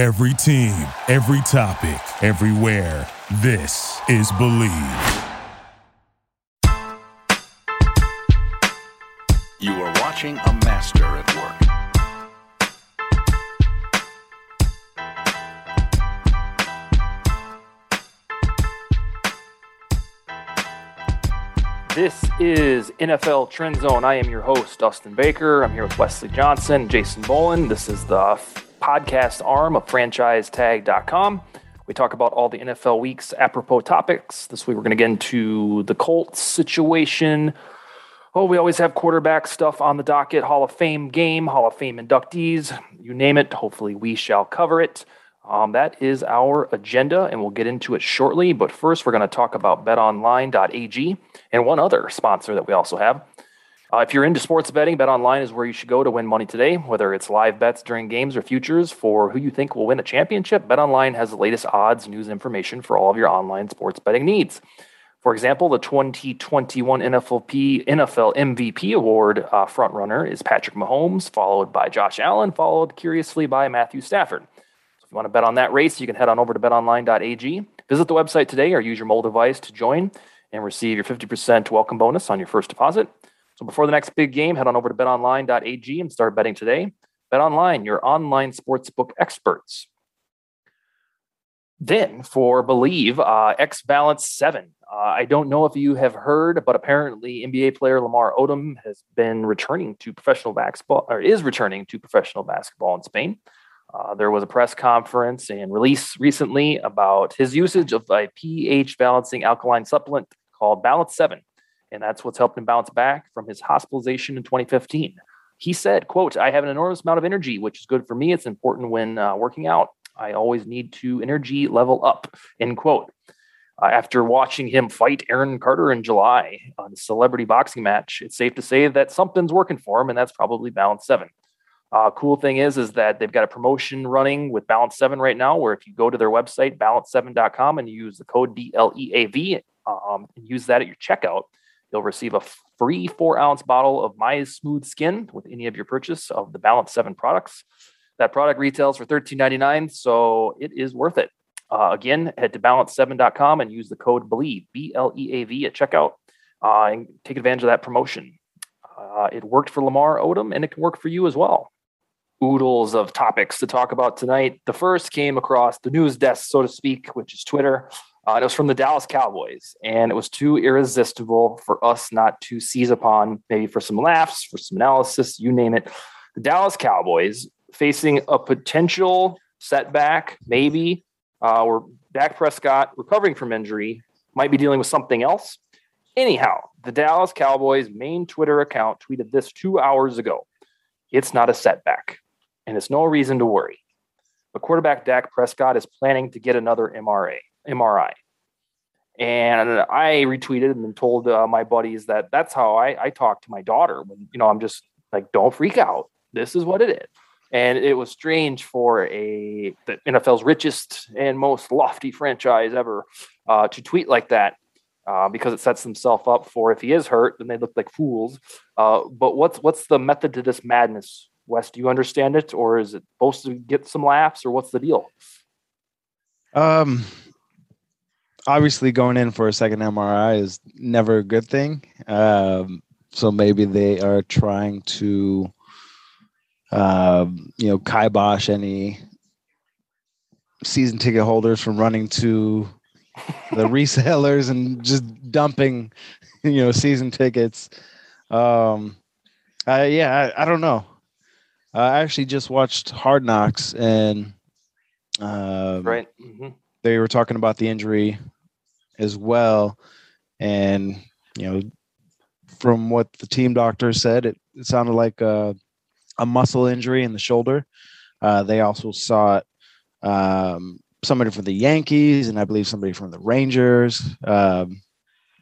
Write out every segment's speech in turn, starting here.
Every team, every topic, everywhere. This is Bleav. You are watching a master at work. This is NFL Trend Zone. I am your host, Dustin Baker. I'm here with Wesley Johnson, Jason Bolin. This is the f- podcast arm of FranchiseTag.com. We talk about all the NFL weeks apropos topics. This week we're going to get into the Colts situation. Oh, we always have quarterback stuff on the docket, Hall of Fame game, Hall of Fame inductees, you name it. Hopefully, we shall cover it. Um, that is our agenda, and we'll get into it shortly. But first, we're going to talk about betonline.ag and one other sponsor that we also have. Uh, if you're into sports betting, BetOnline is where you should go to win money today, whether it's live bets during games or futures for who you think will win a championship. BetOnline has the latest odds, news, information for all of your online sports betting needs. For example, the 2021 NFLP, NFL MVP award uh, frontrunner is Patrick Mahomes, followed by Josh Allen, followed curiously by Matthew Stafford. So if you want to bet on that race, you can head on over to betonline.ag. Visit the website today or use your mobile device to join and receive your 50% welcome bonus on your first deposit. So before the next big game, head on over to betonline.ag and start betting today. BetOnline, your online sportsbook experts. Then for Bleav, uh, X Balance 7. Uh, I don't know if you have heard, but apparently NBA player Lamar Odom has been returning to professional basketball, or is returning to professional basketball in Spain. Uh, there was a press conference and release recently about his usage of a pH balancing alkaline supplement called Balance 7. And that's what's helped him bounce back from his hospitalization in 2015. He said, quote, I have an enormous amount of energy, which is good for me. It's important when uh, working out. I always need to energy level up, end quote. Uh, after watching him fight Aaron Carter in July on a celebrity boxing match, it's safe to say that something's working for him, and that's probably Balance 7. Uh, cool thing is, is that they've got a promotion running with Balance 7 right now, where if you go to their website, balance7.com, and you use the code BLEAV um, and use that at your checkout, you'll receive a free four ounce bottle of My Smooth Skin with any of your purchase of the Balance 7 products. That product retails for $13.99, so it is worth it. Uh, again, head to balance7.com and use the code BLEAV, B L E A V, at checkout uh, and take advantage of that promotion. Uh, it worked for Lamar Odom and it can work for you as well. Oodles of topics to talk about tonight. The first came across the news desk, so to speak, which is Twitter. Uh, it was from the Dallas Cowboys, and it was too irresistible for us not to seize upon, maybe for some laughs, for some analysis, you name it. The Dallas Cowboys facing a potential setback, maybe, uh, where Dak Prescott, recovering from injury, might be dealing with something else. Anyhow, the Dallas Cowboys main Twitter account tweeted this two hours ago. It's not a setback, and it's no reason to worry. But quarterback Dak Prescott is planning to get another MRA, MRI. And I retweeted and then told uh, my buddies that that's how I, I talk to my daughter when, you know, I'm just like, don't freak out. This is what it is. And it was strange for a the NFL's richest and most lofty franchise ever uh, to tweet like that uh, because it sets themselves up for if he is hurt, then they look like fools. Uh, but what's what's the method to this madness, Wes? Do you understand it, or is it supposed to get some laughs, or what's the deal? Um, obviously, going in for a second MRI is never a good thing. Um, so maybe they are trying to, um, you know, kibosh any season ticket holders from running to the resellers and just dumping, you know, season tickets. Um, uh, yeah, I, I don't know. I actually just watched Hard Knocks and um, Right. hmm they were talking about the injury as well. And, you know, from what the team doctor said, it, it sounded like a, a muscle injury in the shoulder. Uh, they also saw it, um, somebody from the Yankees and I believe somebody from the Rangers, um,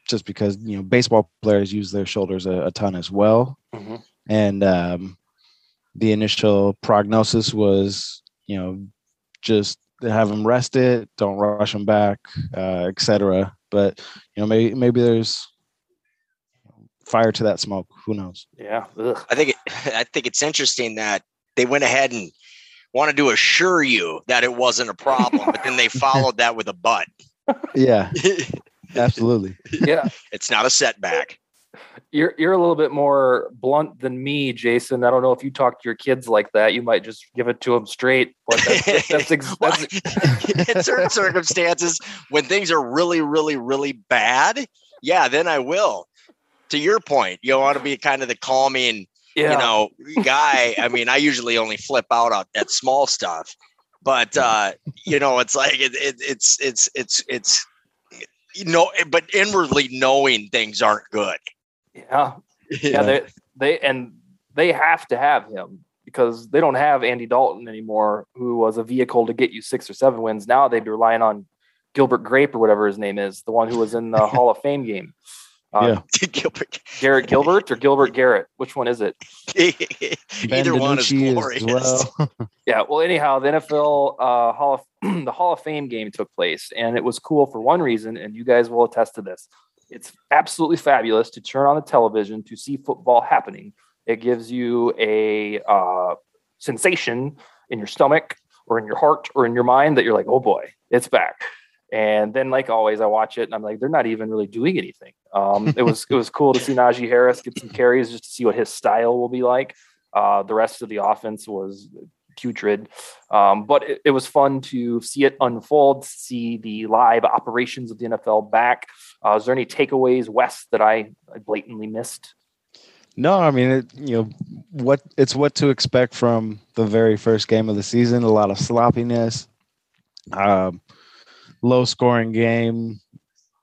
just because, you know, baseball players use their shoulders a, a ton as well. hmm And um, the initial prognosis was, you know, just have them rested, don't rush them back, uh, etc. But you know, maybe maybe there's fire to that smoke. Who knows? Yeah. Ugh. I think it, I think it's interesting that they went ahead and wanted to assure you that it wasn't a problem, but then they followed that with a but. Yeah, absolutely. Yeah, it's not a setback. You're you're a little bit more blunt than me, Jason. I don't know if you talk to your kids like that. You might just give it to them straight. But that's, that's, ex- that's in certain circumstances, when things are really, really, really bad, yeah, then I will. To your point, you want to be kind of the calming, yeah. you know, guy. I mean, I usually only flip out at, at small stuff, but uh, you know, it's like it, it, it's it's it's it's you know, but inwardly knowing things aren't good. Yeah, yeah. They they and they have to have him because they don't have Andy Dalton anymore, who was a vehicle to get you six or seven wins. Now they'd be relying on Gilbert Grape or whatever his name is, the one who was in the Hall of Fame game. Uh, Gilbert. Garrett Gilbert or Gilbert Garrett? Which one is it? Either one is DiNucci glorious. well. Yeah. Well, anyhow, the NFL uh, Hall of the Hall of Fame game took place, and it was cool for one reason, and you guys will attest to this. It's absolutely fabulous to turn on the television to see football happening. It gives you a uh, sensation in your stomach or in your heart or in your mind that you're like, oh boy, it's back. And then, like always, I watch it and I'm like, they're not even really doing anything. Um, it was it was cool to see Najee Harris get some carries just to see what his style will be like. Uh, the rest of the offense was putrid, um, but it, it was fun to see it unfold, see the live operations of the NFL back. Uh, is there any takeaways, Wes, that I, I blatantly missed? No, I mean, it, you know what it's what to expect from the very first game of the season. A lot of sloppiness, um, low scoring game.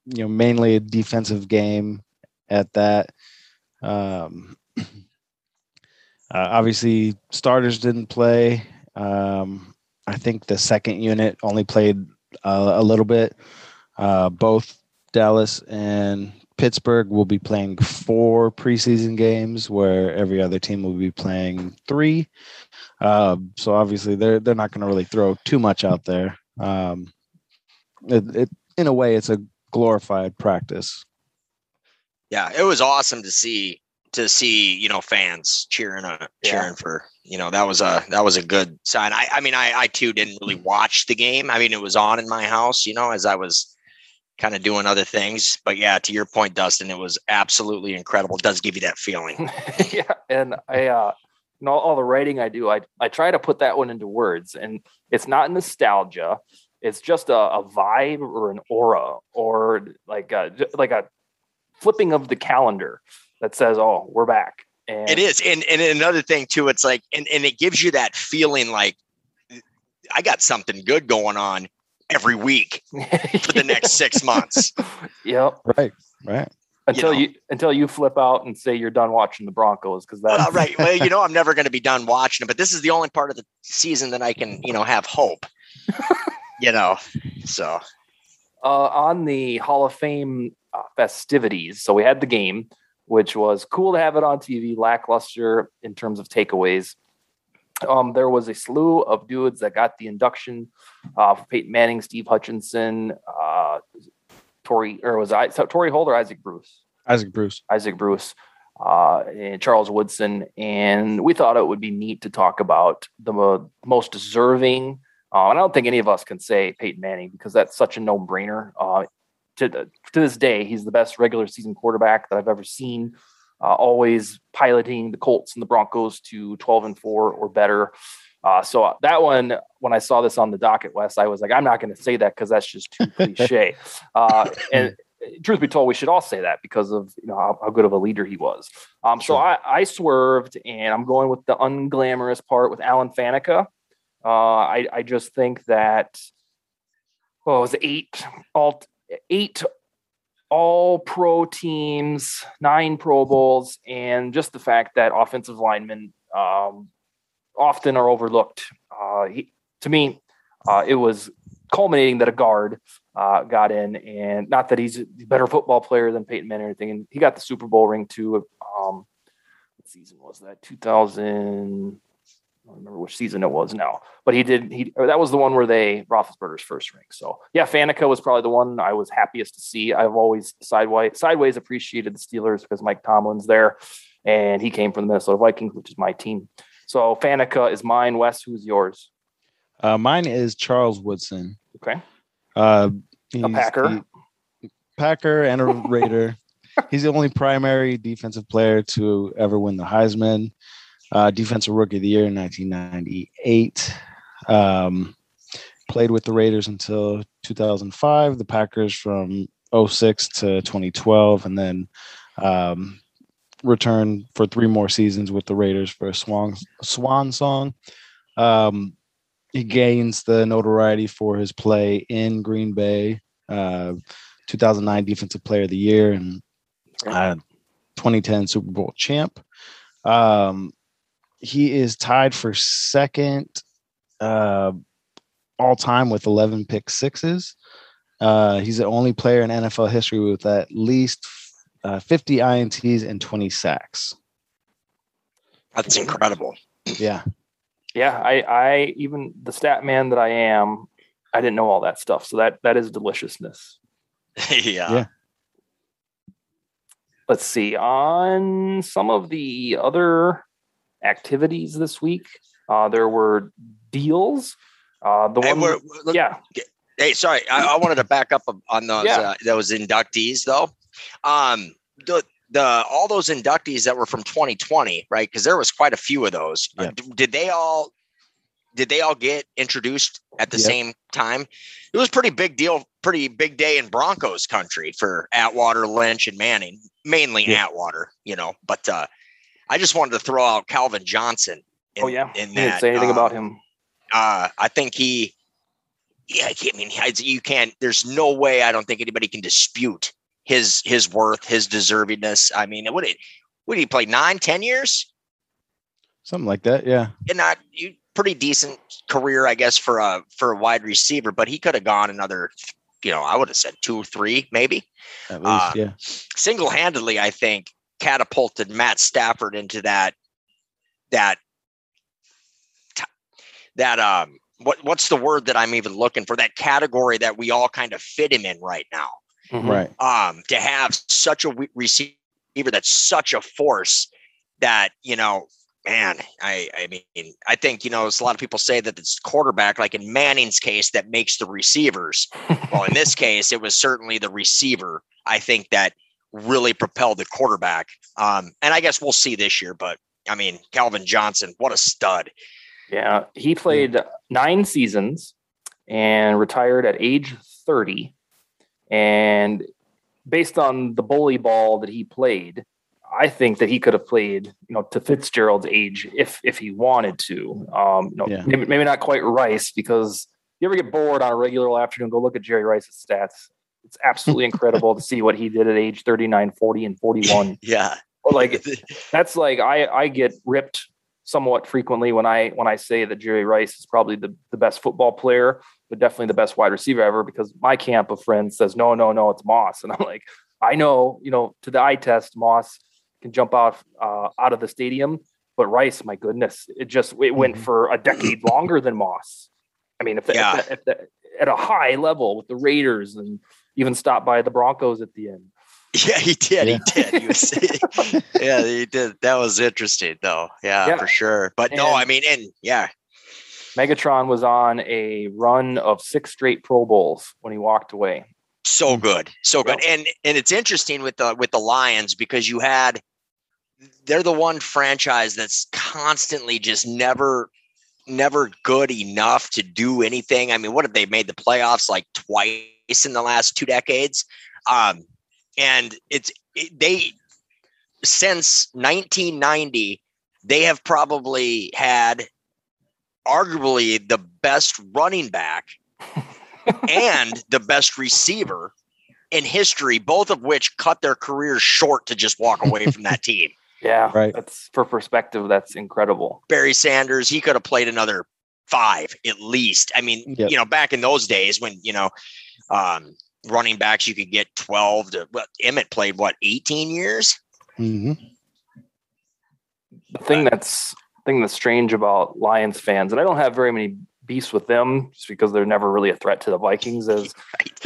You know, mainly a defensive game at that. Um, uh, obviously, starters didn't play. Um, I think the second unit only played uh, a little bit. Uh, both Dallas and Pittsburgh will be playing four preseason games, where every other team will be playing three. Uh, so obviously, they're they're not going to really throw too much out there. Um, it, it, in a way, it's a glorified practice. Yeah, it was awesome to see to see you know fans cheering uh, Yeah. cheering for you know that was a that was a good sign. I I mean I I too didn't really watch the game. I mean it was on in my house, you know, as I was kind of doing other things. But yeah, to your point, Dustin, it was absolutely incredible. It does give you that feeling. yeah, and I, uh, know, all the writing I do, I I try to put that one into words, and it's not nostalgia. It's just a, a vibe or an aura or like a like a flipping of the calendar that says, "Oh, we're back." And It is, and and another thing too, it's like, and and it gives you that feeling like I got something good going on every week for the next six months. Yep. Right, right. Until know. you, until you flip out and say you're done watching the Broncos because that Well, right. Well, you know, I'm never going to be done watching it, but this is the only part of the season that I can, you know, have hope. you know, so uh, on the Hall of Fame uh, festivities. So we had the game, which was cool to have it on TV, lackluster in terms of takeaways. Um, there was a slew of dudes that got the induction uh, Peyton Manning, Steve Hutchinson, uh, Tory, or was I so Tory Holder, Isaac Bruce, Isaac Bruce. Isaac Bruce, uh, and Charles Woodson. And we thought it would be neat to talk about the mo- most deserving. Uh, and I don't think any of us can say Peyton Manning because that's such a no brainer. Uh, to, to this day, he's the best regular season quarterback that I've ever seen. Uh, always piloting the Colts and the Broncos to 12 and 4 or better. Uh, so that one, when I saw this on the docket, Wes, I was like, I'm not going to say that because that's just too cliche. Uh, and truth be told, we should all say that because of you know how, how good of a leader he was. Um, so Sure. I, I swerved, and I'm going with the unglamorous part with Alan Faneca. Uh, I, I just think that well, it was eight all eight all pro teams, nine Pro Bowls, and just the fact that offensive linemen um, often are overlooked. Uh, he, to me, uh, it was culminating that a guard uh, got in, and not that he's a better football player than Peyton Manning or anything, and he got the Super Bowl ring too. Um, what season was that? 2000. I don't remember which season it was now, but he did. He that was the one where they Roethlisberger's first ring. So yeah, Faneca was probably the one I was happiest to see. I've always sideways sideways appreciated the Steelers because Mike Tomlin's there, and he came from the Minnesota Vikings, which is my team. So Faneca is mine. Wes, who's yours? Uh, mine is Charles Woodson. Okay. Uh, A Packer. Packer and a Raider. he's the only primary defensive player to ever win the Heisman. Uh, defensive Rookie of the Year in 1998. Um, played with the Raiders until 2005. The Packers from 06 to 2012, and then um, returned for three more seasons with the Raiders for a swan swan song. Um, he gains the notoriety for his play in Green Bay, uh, 2009 Defensive Player of the Year, and uh, 2010 Super Bowl champ. Um, he is tied for second uh, all time with 11 pick sixes. Uh, he's the only player in NFL history with at least uh, 50 INTs and 20 sacks. That's incredible. Yeah. Yeah, I, I even the stat man that I am, I didn't know all that stuff. So that that is deliciousness. yeah. Yeah. Let's see. On some of the other activities this week, uh, there were deals. Uh, the Hey, one, we're- look- yeah, Hey, sorry, I, I wanted to back up on those Yeah. uh, those inductees though. Um, the the all those inductees that were from 2020, right? Because there was quite a few of those. Uh, Yeah. d- did they all? Did they all get introduced at the Yep. same time? It was pretty big deal, pretty big day in Broncos country for Atwater, Lynch, and Manning, mainly Yeah. Atwater, you know. But uh, I just wanted to throw out Calvin Johnson. In, oh yeah, in you didn't that. say anything um, about him. uh, I think he, yeah, I can't- I mean, I- you can't. There's no way. I don't think anybody can dispute his his worth, his deservingness. I mean, what did what did he play nine, ten years? Something like that. Yeah. And not you pretty decent career, I guess, for a for a wide receiver. But he could have gone another, you know, I would have said two, or three, maybe. At least. Uh, yeah. Single handedly, I think catapulted Matt Stafford into that that that um what what's the word that I'm even looking for? That category that we all kind of fit him in right now. Mhm. Right. Um, to have such a receiver that's such a force that you know, man, I I mean, I think you know, as a lot of people say that it's quarterback, like in Manning's case, that makes the receivers. well, in this case, it was certainly the receiver. I think that really propelled the quarterback. Um, and I guess we'll see this year, but I mean, Calvin Johnson, what a stud. Yeah, he played nine seasons and retired at age 30. And based on the bully ball that he played, I think that he could have played, you know, to Fitzgerald's age if if he wanted to. Um, you know, Yeah. maybe, maybe not quite Rice because you ever get bored on a regular afternoon, go look at Jerry Rice's stats. It's absolutely incredible to see what he did at age 39, 40, and 41. Yeah. Like that's like I I get ripped somewhat frequently when I when I say that Jerry Rice is probably the, the best football player, but definitely the best wide receiver ever because my camp of friends says no no no it's Moss and I'm like I know you know to the eye test Moss can jump out uh, out of the stadium, but Rice my goodness it just it went Mhm. for a decade longer than Moss. I mean if, Yeah. if, if the, at a high level with the Raiders and even stopped by the Broncos at the end. Yeah, he did. Yeah. He did. He was, yeah, he did. That was interesting, though. Yeah, Yeah. for sure. But no, I mean, and yeah, Megatron was on a run of six straight Pro Bowls when he walked away. so good, so good. Yep. And and it's interesting with the with the Lions because you had they're the one franchise that's constantly just never never good enough to do anything. I mean, what if they made the playoffs like twice in the last two decades? Um, and it's it, they since 1990 they have probably had arguably the best running back and the best receiver in history, both of which cut their careers short to just walk away from that team. Yeah, Right. That's for perspective. That's incredible. Barry Sanders, he could have played another five at least. I mean, Yep. you know, back in those days when, you know, um, running backs, you could get 12 to, well, Emmitt played what, 18 years? hmm The thing that's thing that's strange about Lions fans, and I don't have very many beefs with them just because they're never really a threat to the Vikings. Is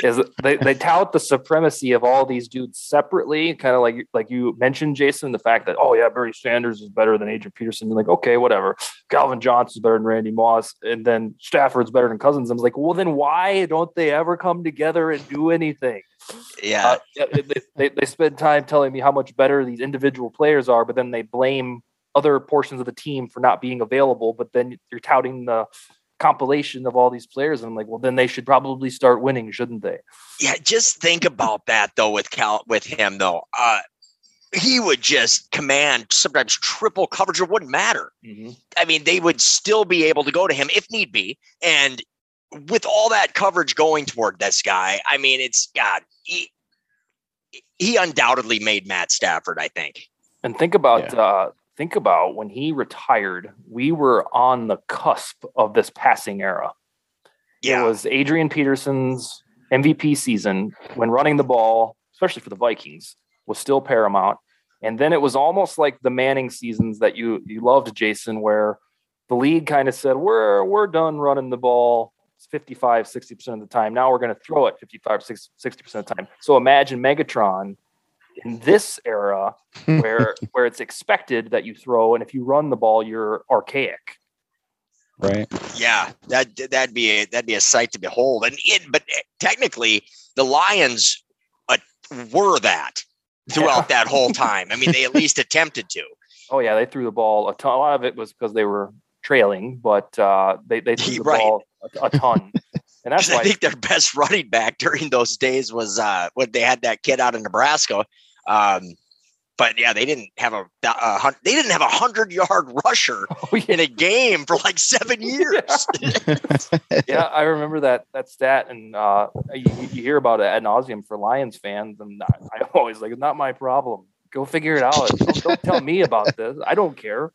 is they, they tout the supremacy of all these dudes separately, kind of like like you mentioned, Jason, the fact that oh yeah, Barry Sanders is better than Adrian Peterson. You're like okay, whatever. Calvin Johnson's better than Randy Moss, and then Stafford's better than Cousins. I was like, well, then why don't they ever come together and do anything? Yeah, Uh, they, they, they spend time telling me how much better these individual players are, but then they blame other portions of the team for not being available. But then you're touting the compilation of all these players, and I'm like, well, then they should probably start winning, shouldn't they? yeah. Just think about that though with Cal with him though. Uh, he would just command sometimes triple coverage. It wouldn't matter. I mean, they would still be able to go to him if need be. And with all that coverage going toward this guy, I mean, it's God. He, he undoubtedly made Matt Stafford. I think. And think about uh, think about when he retired, we were on the cusp of this passing era. Yeah. It was Adrian Peterson's MVP season when running the ball, especially for the Vikings, was still paramount. And then it was almost like the Manning seasons that you you loved, Jason, where the league kind of said, We're we're done running the ball 55, 60% of the time. Now we're going to throw it 55, 60% of the time. So imagine Megatron in this era where where it's expected that you throw, and if you run the ball, you're archaic. right? Yeah, that that'd be a, that'd be a sight to behold. And it, but technically, the Lions uh, were that throughout that whole time. I mean, they at least attempted to. Oh yeah, they threw the ball a ton. A lot of it was because they were trailing, but uh, they they threw the Right. ball a, a ton, and that's 'Cause I think their best running back during those days was uh, when they had that kid out of Nebraska. Um, but yeah, they didn't have a, a hun- they didn't have a hundred yard rusher Oh, yeah. in a game for like seven years. yeah, I remember that that stat, and uh, you, you hear about it ad nauseum for Lions fans, and I, I always like, it's not my problem. Go figure it out. Don't, don't tell me about this. I don't care.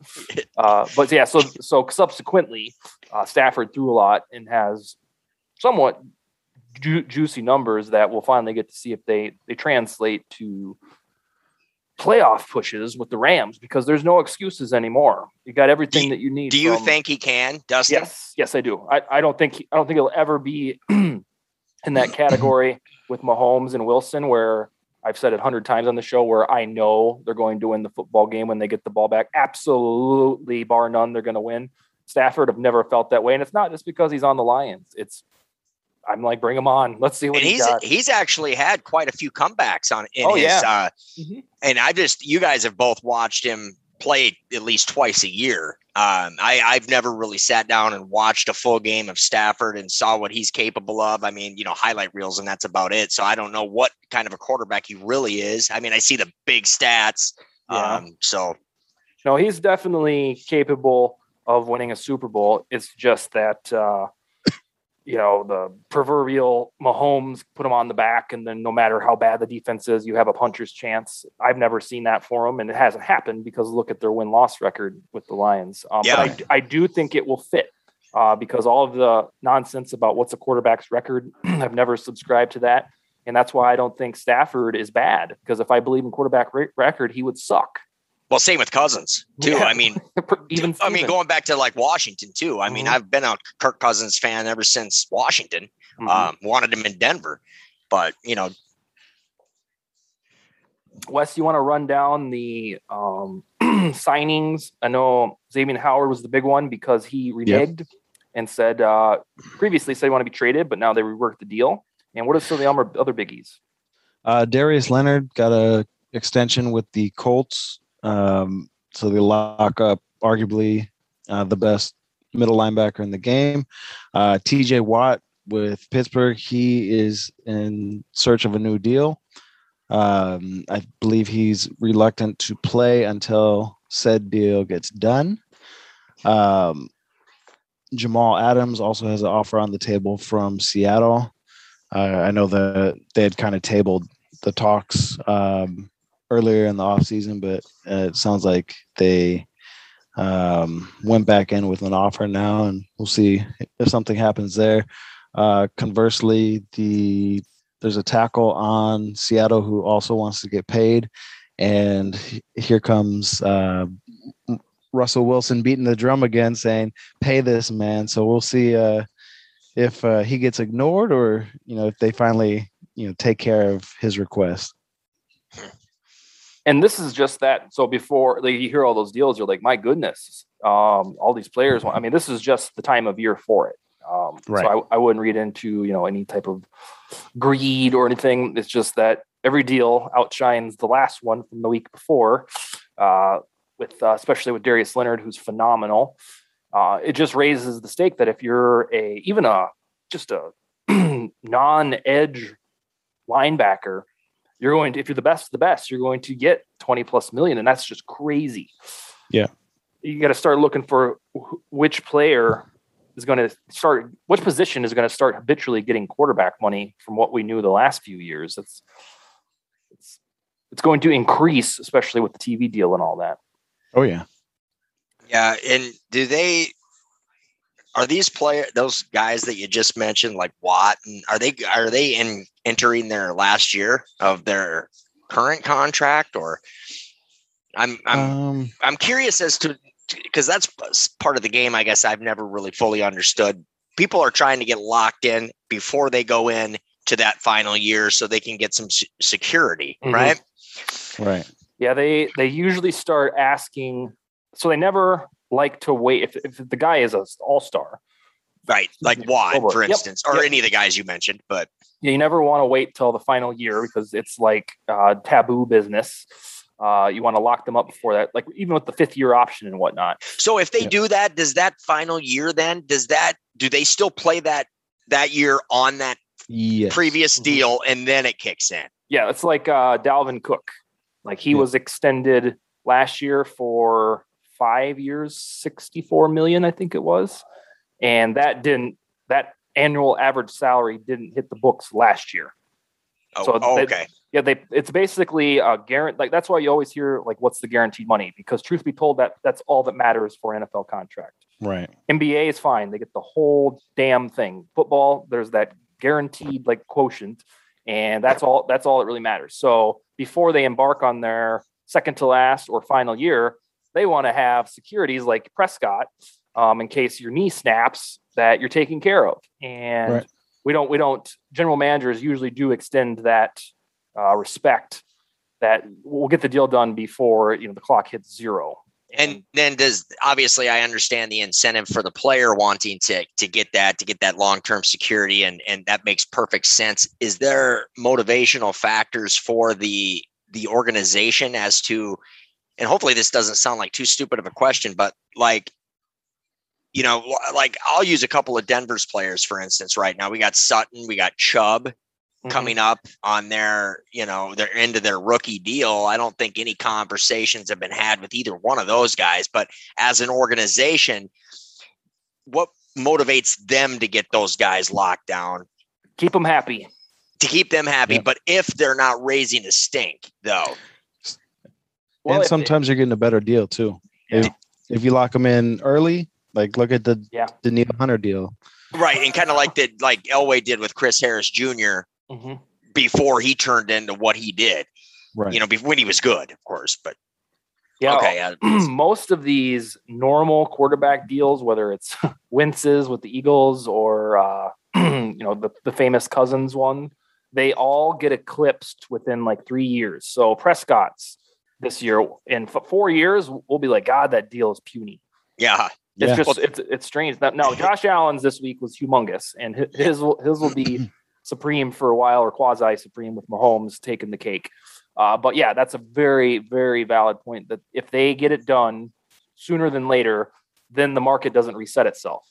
Uh, but yeah, so so subsequently, uh, Stafford threw a lot and has somewhat ju- juicy numbers that we'll finally get to see if they they translate to playoff pushes with the Rams because there's no excuses anymore. You got everything that you need. Do you from- think he can, Dustin? Yes, yes, I do. I, I don't think I don't think it'll ever be in that category with Mahomes and Wilson, where I've said it hundred times on the show, where I know they're going to win the football game when they get the ball back. Absolutely, bar none, they're going to win. Stafford have never felt that way, and it's not just because he's on the Lions. It's I'm like, bring him on. Let's see what and he he's got. he's actually had quite a few comebacks on in Oh, his yeah. uh Mhm. and I just you guys have both watched him play at least twice a year. Um, I, I've never really sat down and watched a full game of Stafford and saw what he's capable of. I mean, you know, highlight reels and that's about it. So I don't know what kind of a quarterback he really is. I mean, I see the big stats. Yeah. Um, so No, he's definitely capable of winning a Super Bowl. It's just that uh, you know the proverbial Mahomes put him on the back, and then no matter how bad the defense is, you have a puncher's chance. I've never seen that for him, and it hasn't happened because look at their win loss record with the Lions. Um, Yeah. But I, I do think it will fit. Uh, because all of the nonsense about what's a quarterback's record, I've never subscribed to that, and that's why I don't think Stafford is bad. Because if I believe in quarterback re- record, he would suck. Well, same with Cousins too. Yeah. I mean, Even I mean, Steven. going back to like Washington too. I mean, Mhm. I've been a Kirk Cousins fan ever since Washington. Mhm. Um, wanted him in Denver, but you know, Wes, you want to run down the um, signings? I know Xavier Howard was the big one because he reneged and said uh, previously said he wanted to be traded, but now they reworked the deal. And what are some of the other- other biggies? Uh, Darius Leonard got a extension with the Colts, um, so they lock up arguably uh, the best middle linebacker in the game. Uh, T.J. Watt with Pittsburgh, he is in search of a new deal. Um, I believe he's reluctant to play until said deal gets done. Um, Jamal Adams also has an offer on the table from Seattle. Uh, I know that they had kind of tabled the talks um, earlier in the offseason, but uh, it sounds like they um, went back in with an offer now, and we'll see if something happens there. Uh, conversely, the there's a tackle on Seattle who also wants to get paid, and here comes uh, Russell Wilson beating the drum again, saying, "Pay this man." So we'll see uh, if uh, he gets ignored or you know if they finally you know take care of his request. And this is just that. So before like, you hear all those deals, you're like, my goodness, um, all these players. Want, I mean, this is just the time of year for it. Um, Right. So I, I wouldn't read into you know any type of greed or anything. It's just that every deal outshines the last one from the week before. Uh, with uh, especially with Darius Leonard, who's phenomenal. Uh, it just raises the stake that if you're a even a just a non-edge linebacker, you're going to if you're the best of the best, you're going to get 20 plus million, and that's just crazy. Yeah. You got to start looking for wh- which player is going to start which position is going to start habitually getting quarterback money from what we knew the last few years. It's it's it's going to increase, especially with the TV deal and all that. Oh yeah. Yeah, and do they are these player those guys that you just mentioned like Watt and are they are they in entering their last year of their current contract or I'm I'm Um, I'm curious as to because that's part of the game I guess I've never really fully understood. People are trying to get locked in before they go in to that final year so they can get some se- security, Mhm. right? right. Yeah, they they usually start asking. So they never like to wait. If, if the guy is an all star, Right. Like Watt, boy. for Yep. instance, or Yep. any of the guys you mentioned, but you never want to wait till the final year because it's like uh, taboo business. Uh, you want to lock them up before that, like even with the fifth year option and whatnot. So if they Yeah. do that, does that final year then does that do they still play that that year on that Yes. previous Mhm. deal and then it kicks in? Yeah, it's like uh, Dalvin Cook. Like he Yeah. was extended last year for five years, sixty-four million, I think it was, and that didn't. That annual average salary didn't hit the books last year. Oh, So they- okay. Yeah, they. It's basically a guarantee. Like that's why you always hear like, "What's the guaranteed money?" Because truth be told, that that's all that matters for NFL contract. Right. NBA is fine; they get the whole damn thing. Football, there's that guaranteed like quotient, and that's all. That's all that really matters. So before they embark on their second to last or final year, they want to have securities like Prescott, um, in case your knee snaps, that you're taking care of. And Right. we don't. We don't. General managers usually do extend that uh, respect. That we'll get the deal done before you know the clock hits zero. And then does obviously I understand the incentive for the player wanting to to get that to get that long term security and and that makes perfect sense. Is there motivational factors for the the organization as to and hopefully this doesn't sound like too stupid of a question, but like you know, like I'll use a couple of Denver's players for instance. Right now, we got Sutton, we got Chubb, Mhm. coming up on their, you know, their end of their rookie deal. I don't think any conversations have been had with either one of those guys. But as an organization, what motivates them to get those guys locked down keep them happy. to keep them happy? Yeah. But if they're not raising a stink, though, Well, and if- sometimes you're getting a better deal too. If, if you lock them in early, like look at the Yeah. the Neil Hunter deal. right? And kind of like that, like Elway did with Chris Harris Jr. Mhm. before he turned into what he did. Right. You know, bef- when he was good, of course. But Yeah, okay, most of these normal quarterback deals, whether it's Wentz's with the Eagles or uh, you know the, the famous Cousins one, they all get eclipsed within like three years. So Prescott's this year in f- four years, we'll be like, God, that deal is puny. yeah, It's Yeah. just it's it's strange. Now, now Josh Allen's this week was humongous, and hi- his will his will be supreme for a while or quasi supreme with Mahomes taking the cake. Uh, but yeah, that's a very very valid point. That if they get it done sooner than later, then the market doesn't reset itself.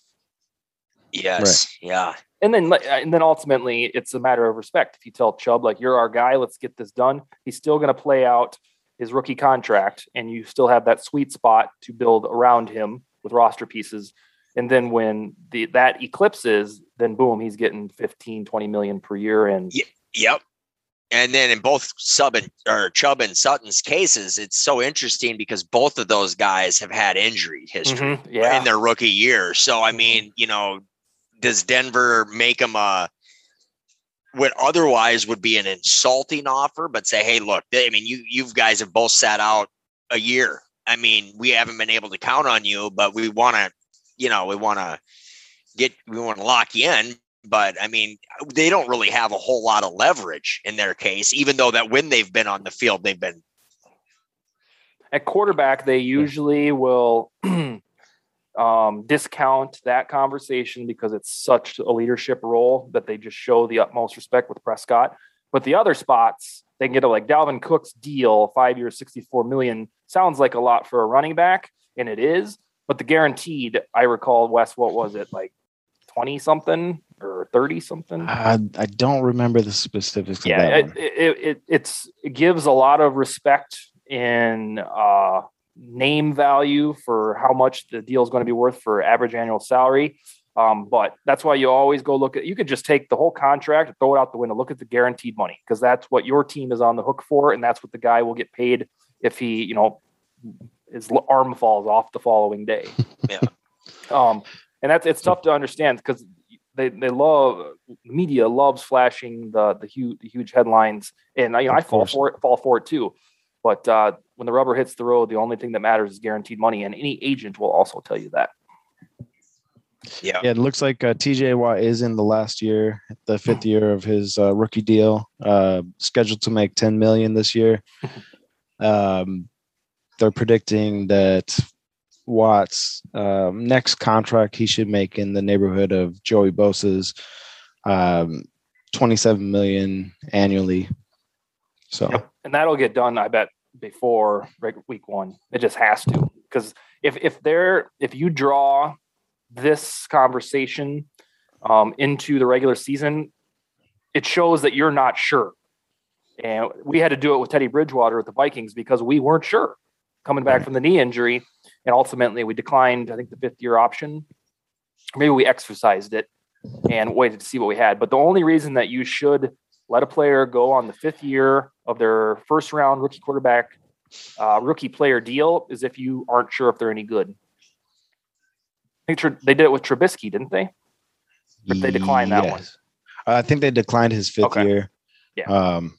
yes, yeah. And then like, and then ultimately, it's a matter of respect. If you tell Chubb like you're our guy, let's get this done, he's still going to play out his rookie contract, and you still have that sweet spot to build around him with roster pieces. And then when the that eclipses, then boom, he's getting 15, 20 million per year. And Yep. And then in both Sub and or Chubb and Sutton's cases, it's so interesting because both of those guys have had injury history Mhm, yeah, in their rookie year. So I mean, you know, does Denver make them a what otherwise would be an insulting offer, but say, hey, look, they, I mean, you you guys have both sat out a year I mean, we haven't been able to count on you, but we want to, you know, we want to get, we want to lock you in. But I mean, they don't really have a whole lot of leverage in their case, even though that when they've been on the field, they've been At quarterback, they usually will um, discount that conversation because it's such a leadership role that they just show the utmost respect with Prescott. But the other spots, they can get a like Dalvin Cook's deal, five years, 64 million. Sounds like a lot for a running back, and it is. But the guaranteed, I recall, Wes, what was it like 20 something or 30 something? I, I don't remember the specifics. Of yeah, that it, it, it, it's, it gives a lot of respect in uh, name value for how much the deal is going to be worth for average annual salary. Um, but that's why you always go look at. You could just take the whole contract, throw it out the window, look at the guaranteed money because that's what your team is on the hook for, and that's what the guy will get paid if he, you know, his arm falls off the following day. Yeah. Um, and that's it's tough to understand because they they love media loves flashing the the huge the huge headlines, and you know I fall for it fall for it too. But uh, when the rubber hits the road, the only thing that matters is guaranteed money, and any agent will also tell you that. Yeah. Yeah, it looks like uh, TJ Watt is in the last year, the fifth year of his uh, rookie deal, uh, scheduled to make 10 million this year. Um, they're predicting that Watt's um, next contract he should make in the neighborhood of Joey Bosa's um, 27 million annually. So Yep. And that'll get done, I bet, before week one. It just has to. Because if if they're if you draw this conversation um, into the regular season, it shows that you're not sure. And we had to do it with Teddy Bridgewater with the Vikings because we weren't sure coming back from the knee injury. And ultimately we declined, I think, the fifth year option. Maybe we exercised it and waited to see what we had. But the only reason that you should let a player go on the fifth year of their first round rookie quarterback uh, rookie player deal is if you aren't sure if they're any good. I think they did it with Trubisky, didn't they? Or they declined that one? I think they declined his fifth Okay. year. Yeah. Um,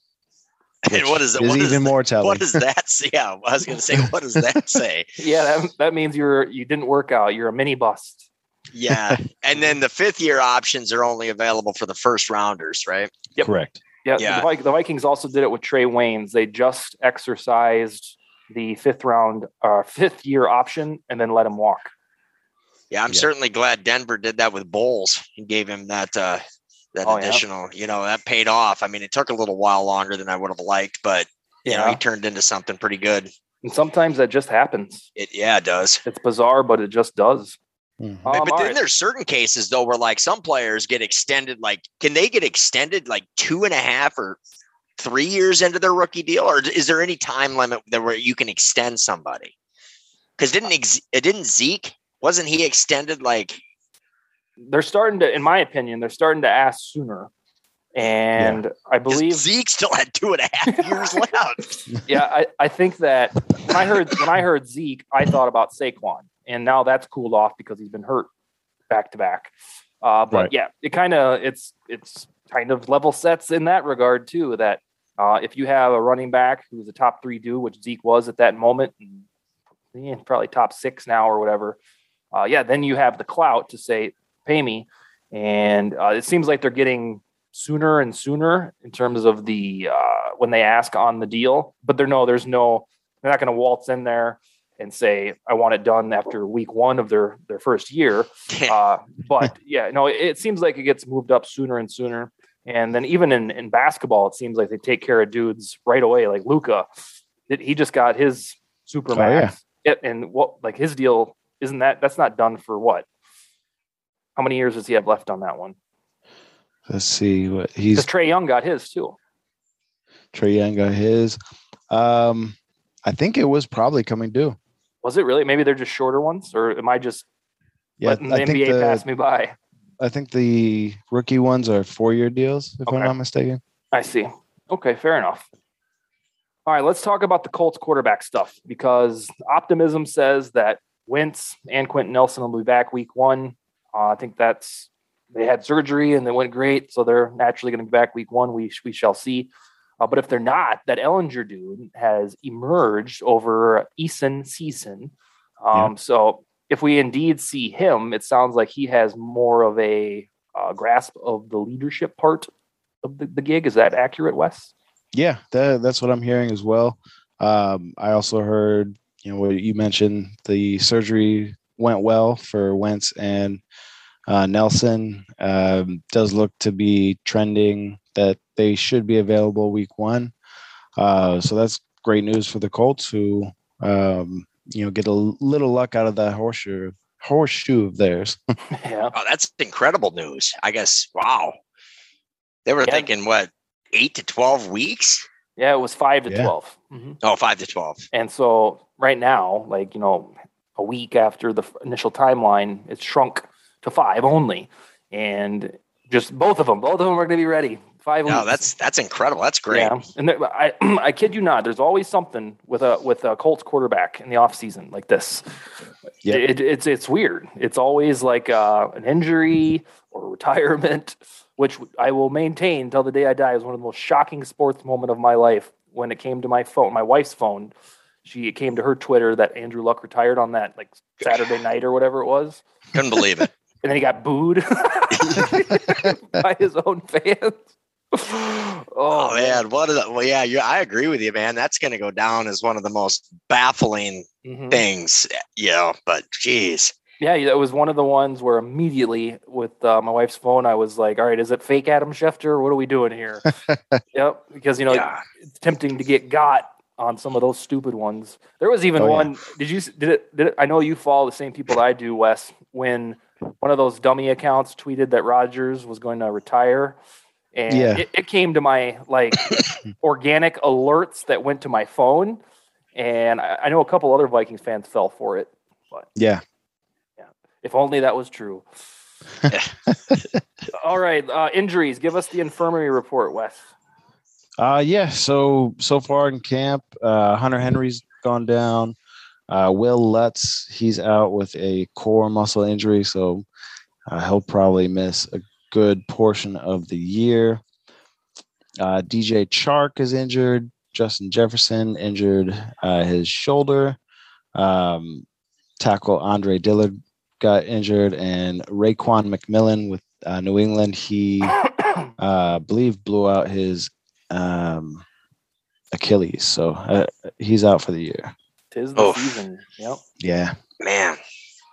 And what is it? is What is even that- more telling. What does that say? Yeah, I was going to say, what does that say? Yeah, that, that means you're you didn't work out. You're a mini bust. Yeah. And then the fifth year options are only available for the first rounders, right? Yep. Correct. Yeah, Yeah. The, the Vikings also did it with Trae Waynes. They just exercised the fifth round, uh, fifth year option, and then let him walk. Yeah, I'm Yeah. certainly glad Denver did that with Bolles and gave him that uh that Oh, yeah. additional, you know, that paid off. I mean, it took a little while longer than I would have liked, but you know, he turned into something pretty good. and sometimes that just happens. It yeah, it does. It's bizarre, but it just does. Mhm. But- Um, but then right. there's certain cases though where like some players get extended, like can they get extended like two and a half or three years into their rookie deal, or is there any time limit that where you can extend somebody? Because didn't ex- it didn't Zeke wasn't he extended like they're starting to, in my opinion, they're starting to ask sooner. And I believe, Zeke still had two and a half years left? yeah, I, I think that when I heard when I heard Zeke, I thought about Saquon, and now that's cooled off because he's been hurt back to back. Uh, but Right. yeah, it kind of it's it's kind of level sets in that regard too. That uh, if you have a running back who's a top three dude, which Zeke was at that moment, and yeah, probably top six now or whatever, uh, yeah, then you have the clout to say pay me, and uh, it seems like they're getting sooner and sooner in terms of the uh, when they ask on the deal. But they're no, there's no, they're not going to waltz in there and say I want it done after week one of their their first year. Uh, but yeah, no, it, it seems like it gets moved up sooner and sooner. And then even in, in basketball, it seems like they take care of dudes right away. Like Luka, he just got his super Oh, yeah. and what like his deal isn't that that's not done for what? How many years does he have left on that one? Let's see what he's Trae Young got his too. Trae Young got his. Um, I think it was probably coming due. Was it really? Maybe they're just shorter ones, or am I just Yeah, letting the I think NBA the pass me by? I think the rookie ones are four year deals, if Okay. I'm not mistaken. I see. Okay, fair enough. All right, let's talk about the Colts quarterback stuff because optimism says that Wentz and Quenton Nelson will be back week one. Uh, I think that's they had surgery and they went great, so they're naturally going to be back week one. We we shall see. Uh, but if they're not, that Ehlinger dude has emerged over Eason season. Um, So if we indeed see him, it sounds like he has more of a uh, grasp of the leadership part of the, the gig. Is that accurate, Wes? Yeah, that, that's what I'm hearing as well. Um, I also heard, you know, what you mentioned the surgery went well for Wentz and uh, Nelson. Um, does look to be trending that they should be available week one. Uh, so that's great news for the Colts, who um, you know get a little luck out of that horseshoe horseshoe of theirs. yeah. Oh, that's incredible news. I guess. Wow. They were Yeah. thinking what eight to twelve weeks? Yeah, it was five to Yeah. 12. Mhm. Oh, five to twelve. And so right now, like, you know, a week after the initial timeline, it's shrunk to five only. And just both of them, both of them are going to be ready. Five No, weeks. that's that's incredible. That's great. Yeah, and there, I, I kid you not. There's always something with a with a Colts quarterback in the offseason like this. Yeah. It, it's it's weird. It's always like uh, an injury or retirement, which I will maintain till the day I die is one of the most shocking sports moment of my life. When it came to my phone, my wife's phone, she it came to her Twitter that Andrew Luck retired on that like Saturday night or whatever it was, Couldn't believe it. and then he got booed by his own fans. oh, Oh man, what is well yeah, you I agree with you, man. That's gonna go down as one of the most baffling Mhm. things, you know, but geez. Yeah, it was one of the ones where immediately with uh, my wife's phone, I was like, "All right, is it fake Adam Schefter? What are we doing here?" yep, because you know Yeah. it's tempting to get got on some of those stupid ones. There was even Oh, yeah. one. Did you? Did it? Did it? I know you follow the same people that I do, Wes. When one of those dummy accounts tweeted that Rodgers was going to retire, and Yeah. it, it came to my like organic alerts that went to my phone, and I, I know a couple other Vikings fans fell for it. But yeah. If only that was true. All right, uh, injuries. Give us the infirmary report, Wes. Uh yeah, so so far in camp, uh Hunter Henry's gone down. Uh Will Lutz, he's out with a core muscle injury, so uh, he'll probably miss a good portion of the year. Uh DJ Chark is injured. Justin Jefferson injured uh, his shoulder. Um, tackle Andre Dillard got injured, and Raekwon McMillan with uh, New England, he uh, I believe blew out his um, Achilles, so uh, he's out for the year. Tis the Oof. season. Yep. Yeah, Man.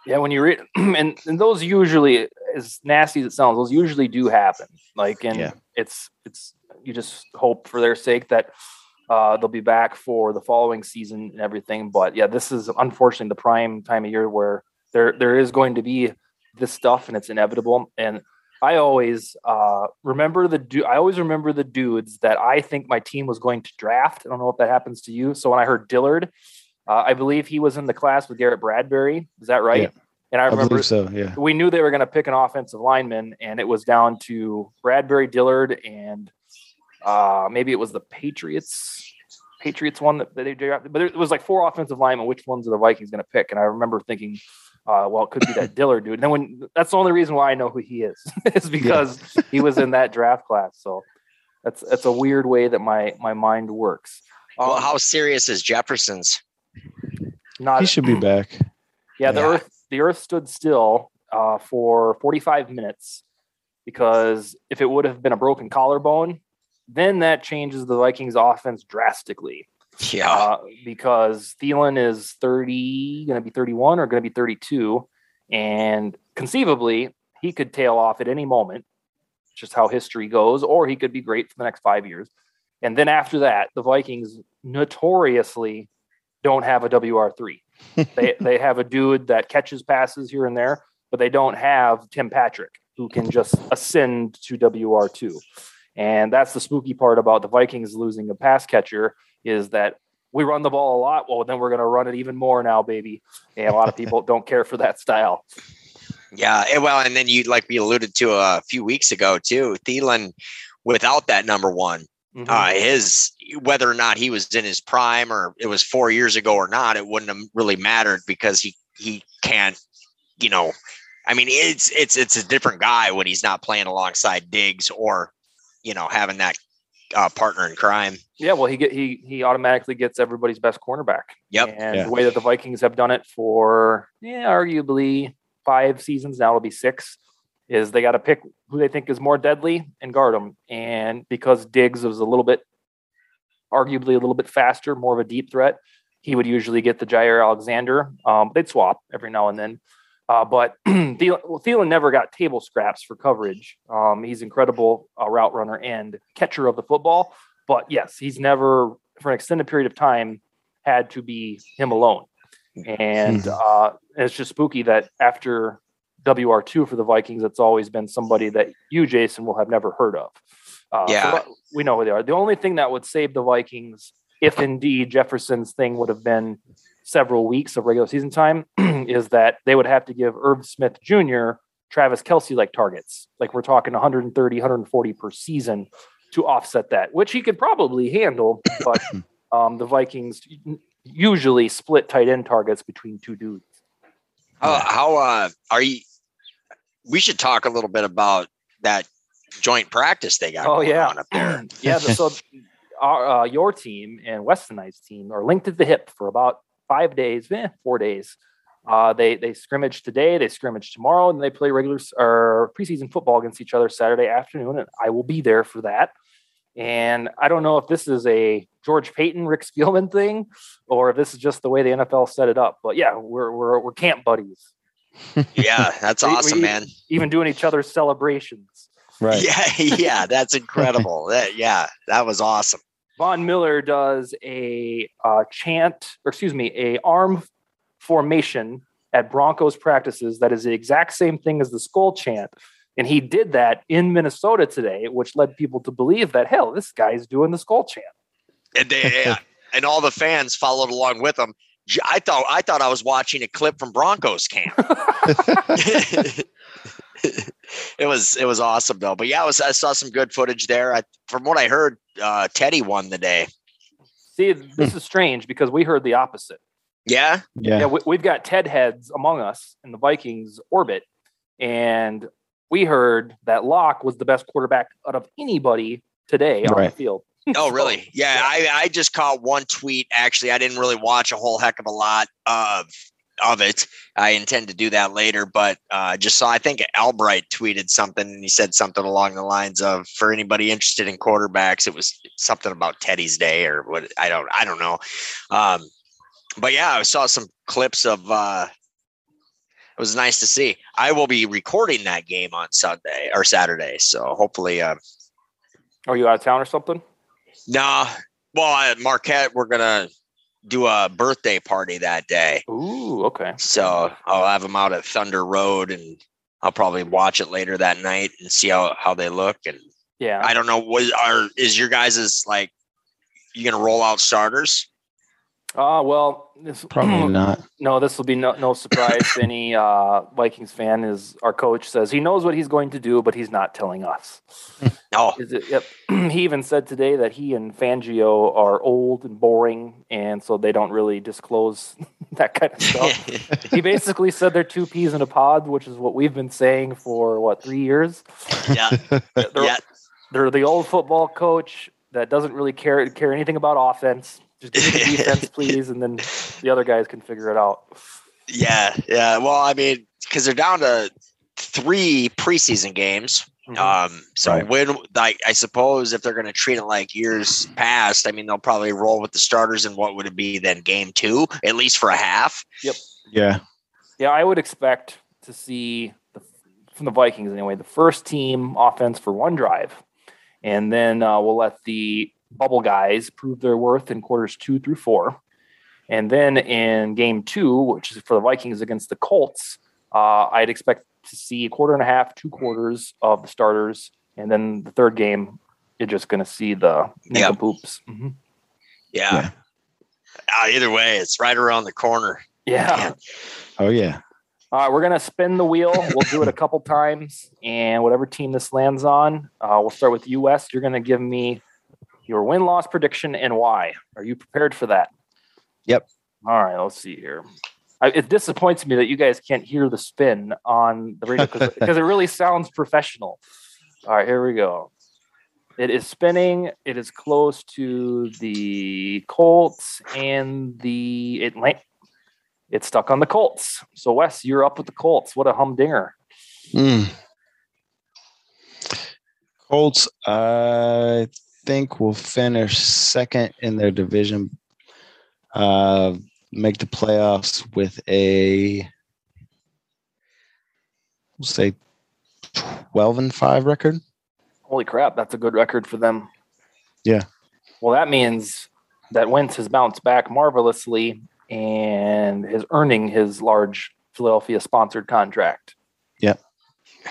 Yeah, when you read, and, and those usually, as nasty as it sounds, those usually do happen. Like, and Yeah. it's it's you just hope for their sake that uh, they'll be back for the following season and everything. But yeah, this is unfortunately the prime time of year where there there is going to be this stuff, and it's inevitable. And I always uh, remember the du- I always remember the dudes that I think my team was going to draft. I don't know if that happens to you. So when I heard Dillard, uh, I believe he was in the class with Garrett Bradbury. Is that right? Yeah. And I I, remember believe so. Yeah, we knew they were going to pick an offensive lineman, and it was down to Bradbury Dillard and uh, maybe it was the Patriots. Patriots one that that they drafted, but it was like four offensive linemen. Which ones are the Vikings going to pick? And I remember thinking, uh, well, it could be that Diller dude. And then when that's the only reason why I know who he is is because he was in that draft class. So that's that's a weird way that my my mind works. Well, Um, how serious is Jefferson's? not he should be back. Yeah, the Yeah. earth the earth stood still uh, for 45 minutes because if it would have been a broken collarbone, then that changes the Vikings offense drastically. Yeah. Uh, because Thielen is 30, going to be 31 or going to be 32, and conceivably he could tail off at any moment, just how history goes, or he could be great for the next five years. And then after that, the Vikings notoriously don't have a WR3 they they have a dude that catches passes here and there, but they don't have Tim Patrick who can just ascend to WR two, and that's the spooky part about the Vikings losing a pass catcher is that we run the ball a lot. Well, then we're going to run it even more now, baby. And a lot of people don't care for that style. Yeah, and well, and then you like we alluded to a few weeks ago too. Thielen, without that number one, Mhm. uh, his whether or not he was in his prime or it was four years ago or not, it wouldn't have really mattered because he he can't, you know, I mean it's it's it's a different guy when he's not playing alongside Diggs or, you know, having that uh, partner in crime. Yeah, well, he get he he automatically gets everybody's best cornerback. Yep. And Yeah. the way that the Vikings have done it for yeah, arguably five seasons now, it'll be six. Is they got to pick who they think is more deadly and guard them. And because Diggs was a little bit, arguably a little bit faster, more of a deep threat, he would usually get the Jaire Alexander. Um, they'd swap every now and then. Uh, but Thielen, Thielen never got table scraps for coverage. Um, he's incredible uh, route runner and catcher of the football. But yes, he's never, for an extended period of time, had to be him alone. And uh, it's just spooky that after WR2 for the Vikings, it's always been somebody that you, Jason, will have never heard of. Uh, so Yeah. we know who they are. The only thing that would save the Vikings, if indeed Jefferson's thing would have been several weeks of regular season time, is that they would have to give Irv Smith Jr. Travis Kelce like targets. Like we're talking 130, 140 per season to offset that, which he could probably handle. But um, the Vikings usually split tight end targets between two dudes. How, how uh, are you? We should talk a little bit about that joint practice they got Oh going yeah, on up there. yeah. the- So our, uh, your team and Weston team are linked at the hip for about five days, eh, four days. Uh, they they scrimmage today, they scrimmage tomorrow, and they play regular s- or preseason football against each other Saturday afternoon, and I will be there for that. And I don't know if this is a George Paton, Rick Spielman thing, or if this is just the way the NFL set it up. But yeah, we're we're, we're camp buddies, Yeah, that's We- awesome, we- man. even doing each other's celebrations. Right. Yeah, yeah, that's incredible. that, yeah, that was awesome. Von Miller does a uh, chant, or excuse me, a arm formation at Broncos practices that is the exact same thing as the skull chant. And he did that in Minnesota today, which led people to believe that hell, this guy's doing the skull chant. and they yeah, and all the fans followed along with them. J- I thought I thought I was watching a clip from Broncos camp. it was it was awesome though. But yeah, I was I saw some good footage there. I, from what I heard, uh, Teddy won the day. See, this is strange because we heard the opposite. Yeah, Yeah, Yeah. we, we've got Ted heads among us in the Vikings orbit, and we heard that Lock was the best quarterback out of anybody today on the field. Oh, really? Yeah, I, I just caught one tweet. Actually, I didn't really watch a whole heck of a lot of of it. I intend to do that later, but uh, just saw. I think Albright tweeted something, and he said something along the lines of, "For anybody interested in quarterbacks, it was something about Teddy's day or what? I don't, I don't know." Um, but yeah, I saw some clips of. Uh, it was nice to see. I will be recording that game on Sunday or Saturday, so hopefully. Uh, Are you out of town or something? no, well, at Marquette, we're gonna do a birthday party that day, Ooh, okay. so I'll have them out at Thunder Road, and I'll probably watch it later that night and see how how they look. And Yeah. I don't know, what are is your guys' is like you gonna roll out starters? Uh, well, this, Probably not. no, this will be no, no surprise to any uh, Vikings fan. Is our coach says he knows what he's going to do, but he's not telling us. No, Is it, yep. he even said today that he and Fangio are old and boring, and so they don't really disclose that kind of stuff. he basically said they're two peas in a pod, which is what we've been saying for what three years. yeah, They're, yeah, they're the old football coach that doesn't really care care anything about offense. Just give me the defense, please, and then the other guys can figure it out. yeah, yeah. Well, I mean, because they're down to three preseason games. Mhm. Um, so Right. when like I suppose if they're going to treat it like years past, I mean they'll probably roll with the starters and what would it be then game two at least for a half? Yep. Yeah. Yeah, I would expect to see the, from the Vikings anyway the first team offense for one drive, and then uh, we'll let the bubble guys prove their worth in quarters two through four, and then in game two, which is for the Vikings against the Colts, uh, I'd expect to see a quarter and a half, two quarters of the starters, and then the third game, you're just going to see the Yep. nincompoops. Mhm. Yeah. Yeah. Uh, either way, it's right around the corner. Yeah. Oh yeah. All right, we're gonna spin the wheel. We'll do it a couple times, and whatever team this lands on, uh, we'll start with U.S. You're gonna give me your win loss prediction and why. Are you prepared for that? Yep. All right, let's see here. I, it disappoints me that you guys can't hear the spin on the radio because it really sounds professional. All right, here we go. It is spinning. It is close to the Colts and the Atlanta. It's stuck on the Colts. So Wes, you're up with the Colts. What a humdinger. Mm. Colts, I think, will finish second in their division. Uh, make the playoffs with a, we'll say, twelve and five record. Holy crap, that's a good record for them. Yeah. Well, that means that Wentz has bounced back marvelously and is earning his large Philadelphia sponsored contract.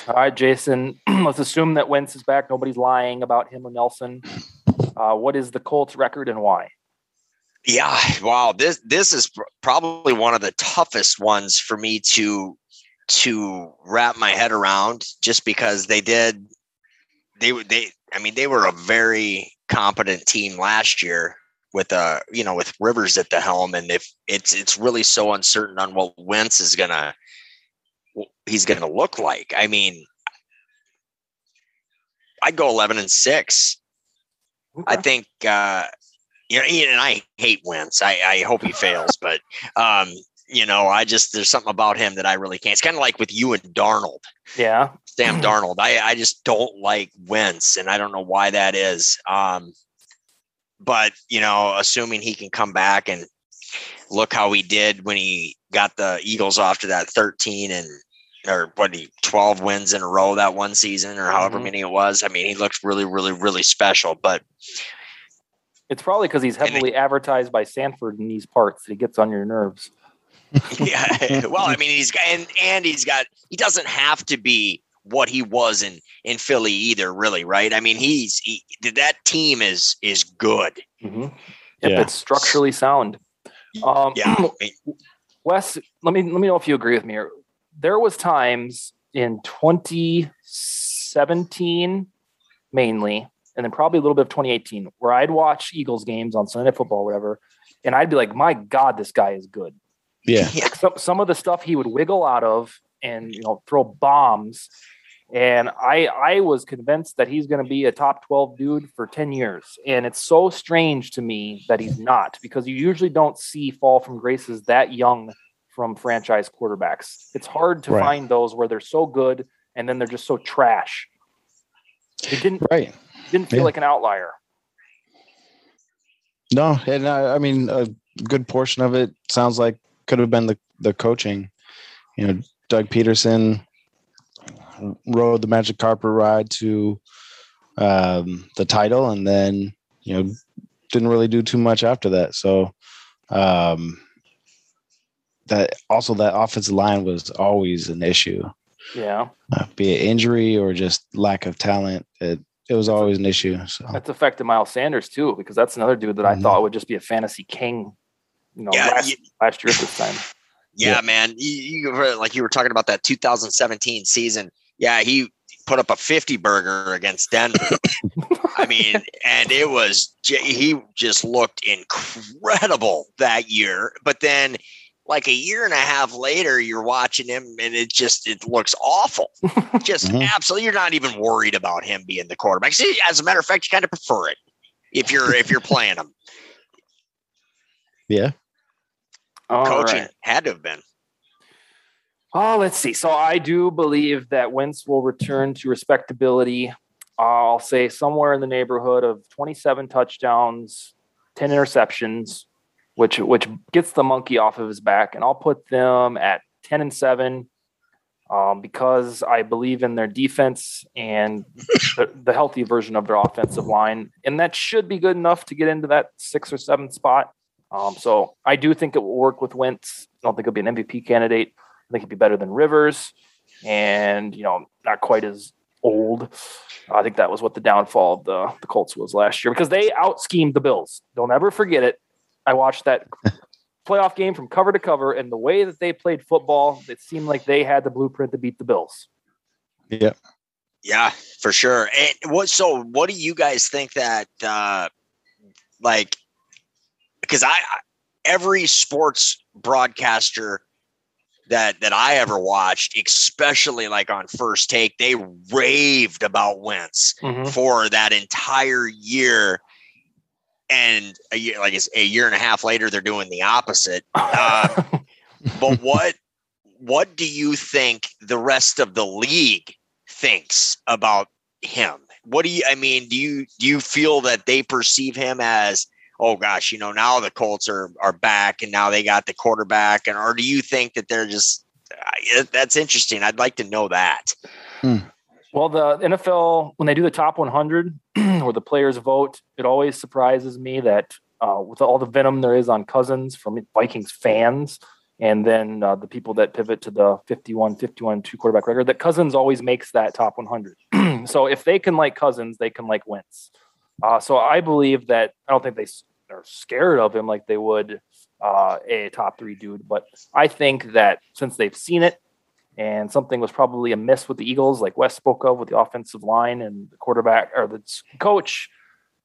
All right, Jason. Let's assume that Wentz is back. Nobody's lying about him or Nelson. Uh, what is the Colts record and why? Yeah, wow. This this is pr- probably one of the toughest ones for me to to wrap my head around just because they did they they I mean they were a very competent team last year with uh you know with Rivers at the helm and if it's it's really so uncertain on what Wentz is gonna he's gonna look like. I mean I'd go eleven and six. I think uh you know, Ian and I hate Wentz. I, I hope he fails, but um, you know, I just there's something about him that I really can't. It's kind of like with you and Darnold, Yeah. Sam Darnold. I, I just don't like Wentz, and I don't know why that is. Um, but you know, assuming he can come back and look how he did when he got the Eagles off to that 13 and or what he 12 wins in a row that one season or however Mhm. many it was. I mean, he looked really, really, really special. But It's probably because he's And- heavily advertised by Sanford in these parts. He gets on your nerves. yeah well i mean he's got and, and he's got he doesn't have to be what he was in in philly either really right i mean he's he, that team is is good Mm-hmm. If Yeah. it's structurally sound. Um, yeah Wes, let me let me know if you agree with me. here. There was times in 2017 mainly, and then probably a little bit of 2018, where I'd watch Eagles games on Sunday Night Football, or whatever, and I'd be like, "My God, this guy is good." Yeah. yeah Some some of the stuff he would wiggle out of, and you know, throw bombs, and I I was convinced that he's going to be a top 12 dude for 10 years, and it's so strange to me that he's not because you usually don't see fall from graces that young from franchise quarterbacks. It's hard to Right. find those where they're so good and then they're just so trash. It didn't Right. didn't feel Yeah. like an outlier. No, and I, I mean, a good portion of it sounds like could have been the, the coaching. You know, Doug Pederson rode the magic carpet ride to um, the title, and then you know didn't really do too much after that. So um, that also that offensive line was always an issue, Yeah, uh, be it injury or just lack of talent. It it was always an issue. So that's affected Miles Sanders too because that's another dude that I Mhm. thought would just be a fantasy king. You know, Yeah, last, you- last year at this time. yeah, Yeah. man you, you were- like you were talking about that 2017 season yeah he put up a 50 burger against denver. I mean and it was he just looked incredible that year. But then like a year and a half later you're watching him and it just it looks awful. Just Mhm. absolutely you're not even worried about him being the quarterback. See, as a matter of fact you kind of prefer it if you're if you're playing him. Yeah, All coaching right. had to have been Oh, let's see. So I do believe that Wentz will return to respectability. I'll say somewhere in the neighborhood of 27 touchdowns, 10 interceptions, which which gets the monkey off of his back, and I'll put them at 10 and seven um, because I believe in their defense and the, the healthy version of their offensive line, and that should be good enough to get into that six or seven spot. Um, so I do think it will work with Wentz. I don't think he'll be an MVP candidate. I think he'd be better than Rivers, and you know, not quite as old. I think that was what the downfall of the, the Colts was last year because they out schemed the Bills. Don't ever forget it. I watched that playoff game from cover to cover, and the way that they played football, it seemed like they had the blueprint to beat the Bills. yeah. Yeah, for sure. And what so what do you guys think that uh like because I I- every sports broadcaster that that I ever watched, especially like on first take, they raved about Wentz Mhm. for that entire year. And a year, like it's a year and a half later, they're doing the opposite. Uh, but what what do you think the rest of the league thinks about him? What do you I mean, do you do you feel that they perceive him as oh gosh, you know, now the Colts are are back and now they got the quarterback and or do you think that they're just uh, that's interesting. I'd like to know that. Well, the NFL, when they do the top 100 where the players vote, it always surprises me that uh, with all the venom there is on Cousins from Vikings fans, and then uh, the people that pivot to the 51 51 two quarterback record, that Cousins always makes that top 100. so if they can like Cousins, they can like Wentz. Uh, so I believe that I don't think they s- are scared of him like they would uh, a top three dude, but I think that since they've seen it, and something was probably amiss with the Eagles, like Wes spoke of with the offensive line and the quarterback or the coach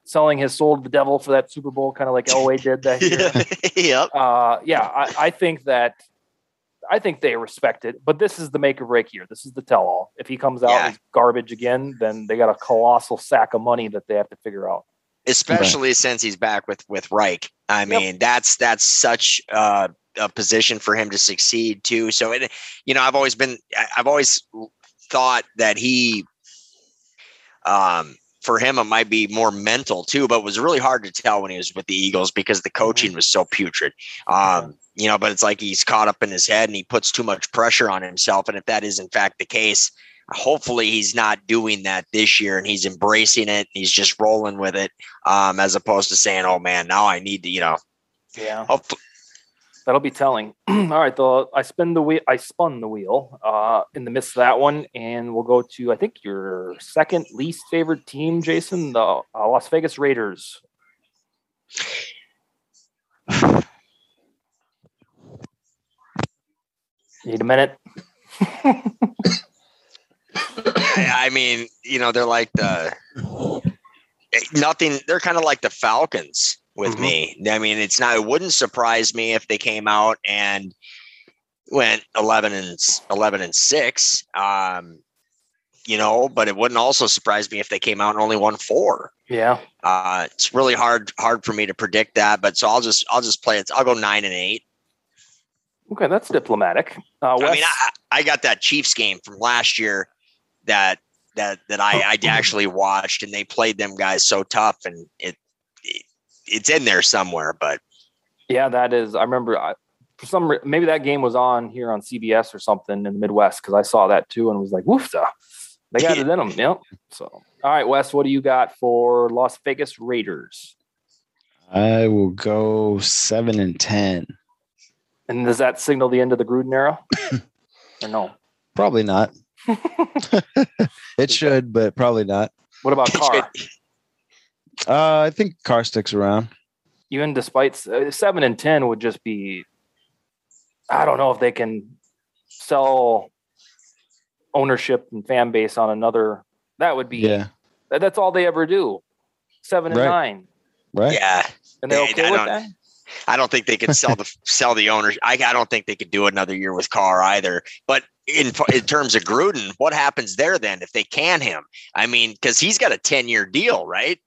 selling his soul to the devil for that Super Bowl, kind of like Elway did that year. yep. uh, yeah, I, I think that I think they respect it, but this is the make or break year. This is the tell all. If he comes out Yeah. he's garbage again, then they got a colossal sack of money that they have to figure out. Especially since he's back with with Reich. I mean, that's that's such uh, a position for him to succeed too. So, it, you know, I've always been, I've always thought that he, um, for him, it might be more mental too, but it was really hard to tell when he was with the Eagles because the coaching was so putrid. Um, you know, but it's like he's caught up in his head and he puts too much pressure on himself. And if that is in fact the case, hopefully he's not doing that this year and he's embracing it. He's just rolling with it um, as opposed to saying, "Oh man, now I need to," you know. Yeah. Hope, That'll be telling. All right, though I spin the wheel. I spun the wheel uh, in the midst of that one, and we'll go to I think your second least favorite team, Jason, the uh, Las Vegas Raiders. Need a minute. I mean, you know, they're like the nothing. They're kind of like the Falcons with Mhm. me. I mean, it's not. It wouldn't surprise me if they came out and went eleven and eleven and six. Um, you know, but it wouldn't also surprise me if they came out and only won four. Yeah. Uh, it's really hard hard for me to predict that, but so I'll just I'll just play it. I'll go nine and eight. Okay, that's diplomatic. Uh, I mean, I, I got that Chiefs game from last year that that that I, I oh. actually watched, and they played them guys so tough, and it, it it's in there somewhere. But yeah, that is. I remember. I, for some, maybe that game was on here on CBS or something in the Midwest because I saw that too and was like, "Woofda, they got it in them." Yep. So, all right, Wes, what do you got for Las Vegas Raiders? I will go seven and ten. And does that signal the end of the Gruden era? or no? Probably not. it should, but probably not. What about Carr? Uh, I think Carr sticks around. Even despite uh, seven and ten would just be. I don't know if they can sell ownership and fan base on another. That would be. Yeah. that- That's all they ever do. Seven and Right. nine, Right. yeah, and they're okay I with don't- that. I don't think they could sell the sell the owners. I, I don't think they could do another year with Carr either. But in in terms of Gruden, what happens there then if they can him? I mean, because he's got a ten year deal, right?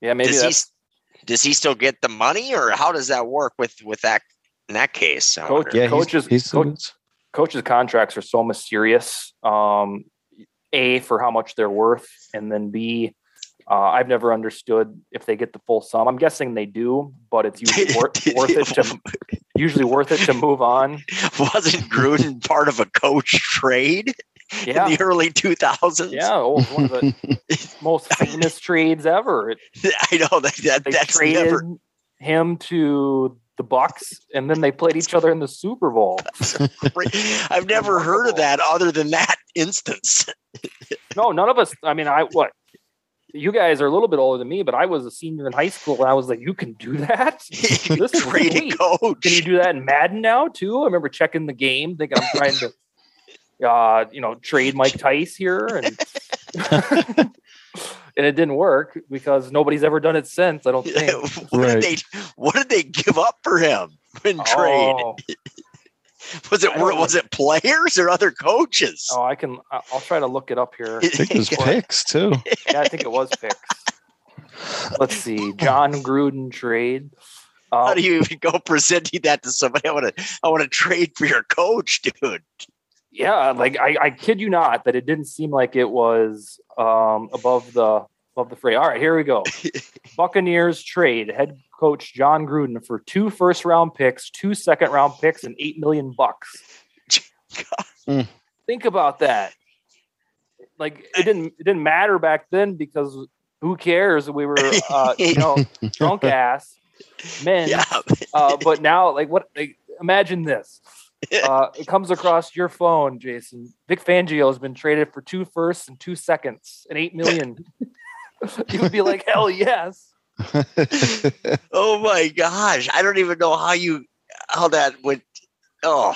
Yeah, maybe does he does he still get the money, or how does that work with with that in that case? I Coach- wonder. Yeah. Coaches- he's coach- coaches' contracts are so mysterious. Um, a for how much they're worth, and then B, uh, I've never understood if they get the full sum. I'm guessing they do, but it's usually wor- worth it to usually worth it to move on. Wasn't Gruden part of a coach trade Yeah, in the early two thousands? yeah, oh, one of the most famous trades ever. It, I know that, that they that's traded never him to the Bucs, and then they played each other in the Super Bowl. I've never heard of that other than that instance. No, none of us. I mean, I what you guys are a little bit older than me, but I was a senior in high school, and I was like, "You can do that? This is sweet. coach. Can you do that in Madden now too?" I remember checking the game, thinking I'm trying to, uh, you know, trade Mike Tice here, and and it didn't work because nobody's ever done it since. I don't think. what Right. did they what did they give up for him in trade? Was it I was it players or other coaches? Oh, I can. I- I'll try to look it up here. I think it was picks too. Yeah, I think it was picks. Let's see. Jon Gruden trade. How Um, do you even go presenting that to somebody? I want to I want to trade for your coach, dude. yeah, like I, I kid you not that it didn't seem like it was um, above the above the fray. All right, here we go. Buccaneers trade head coach Jon Gruden for two first round picks, two second round picks, and eight million bucks. Mm. Think about that. Like it didn't it didn't matter back then because who cares? We were uh, you know drunk ass men. Yeah. Uh, but now, like, what? Like, imagine this. Uh, it comes across your phone, Jason. Vic Fangio has been traded for two firsts and two seconds and eight million. you would be like, hell yes. Oh my gosh. I don't even know how you how that would oh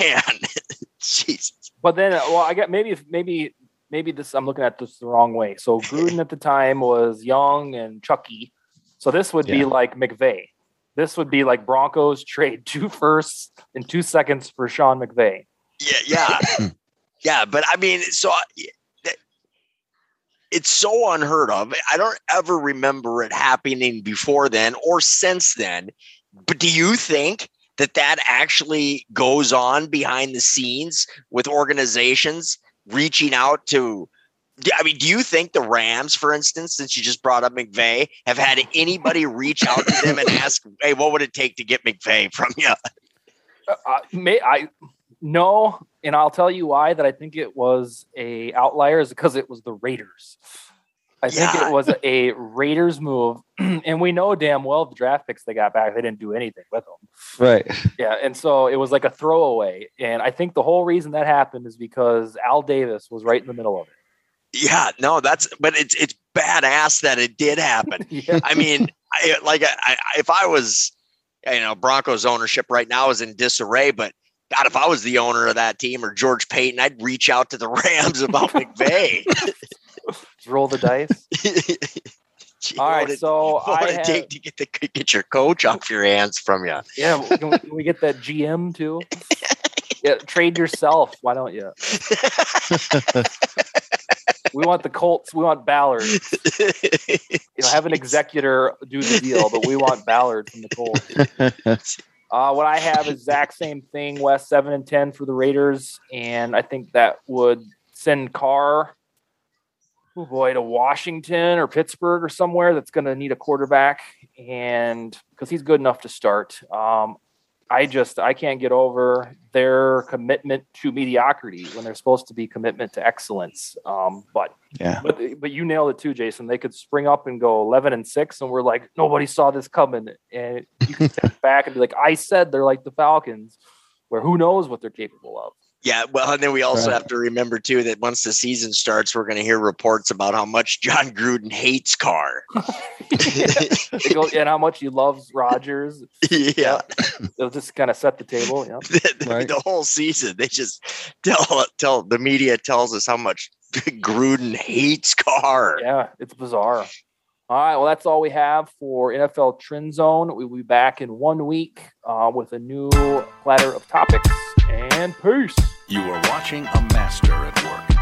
man. Jesus. But then, uh, well, I got maybe, maybe, maybe this. I'm looking at this the wrong way. So Gruden at the time was young and Chucky. So this would be like McVay. This would be like Broncos trade two firsts and two seconds for Sean McVay. Yeah, yeah. yeah, but I mean, so it's so unheard of. I don't ever remember it happening before then or since then. But do you think that that actually goes on behind the scenes with organizations reaching out to? I mean, do you think the Rams, for instance, since you just brought up McVay, have had anybody reach out to them and ask, "Hey, what would it take to get McVay from you?" uh, may I no, and I'll tell you why. That I think it was a outlier is because it was the Raiders. I think it was a Raiders move, and we know damn well the draft picks they got back, they didn't do anything with them. right. Yeah, and so it was like a throwaway. And I think the whole reason that happened is because Al Davis was right in the middle of it. Yeah, no, that's but it's it's badass that it did happen. yeah. I mean, I, like I, I, if I was, you know, Broncos ownership right now is in disarray, but God, if I was the owner of that team or George Paton, I'd reach out to the Rams about McVay. Roll the dice. Gee, All what right, would it- so what I would it have, take to get the get your coach off your hands from you? yeah. Can we, can we get that GM too? Yeah, trade yourself. Why don't you? We want the Colts. We want Ballard. You know, have an executor do the deal, but we want Ballard from the Colts. Uh, what I have is exact same thing. West seven and ten for the Raiders, and I think that would send Carr, oh boy, to Washington or Pittsburgh or somewhere that's going to need a quarterback, and because he's good enough to start. Um, I just I can't get over their commitment to mediocrity when they're supposed to be commitment to excellence. Um, but Yeah. but but you nailed it too, Jason. They could spring up and go eleven and six, and we're like nobody saw this coming. And you can step back and be like, I said they're like the Falcons, where who knows what they're capable of. Yeah, well, and then we also Right. have to remember too that once the season starts, we're going to hear reports about how much Jon Gruden hates Carr. And how much he loves Rodgers. yeah. They'll just kind of set the table. Yeah. the, the- Right. the whole season. They just tell tell the media tells us how much Gruden hates Carr. Yeah, it's bizarre. All right, well, that's all we have for NFL Trend Zone. We will be back in one week uh, with a new platter of topics. And peace. You are watching a master at work.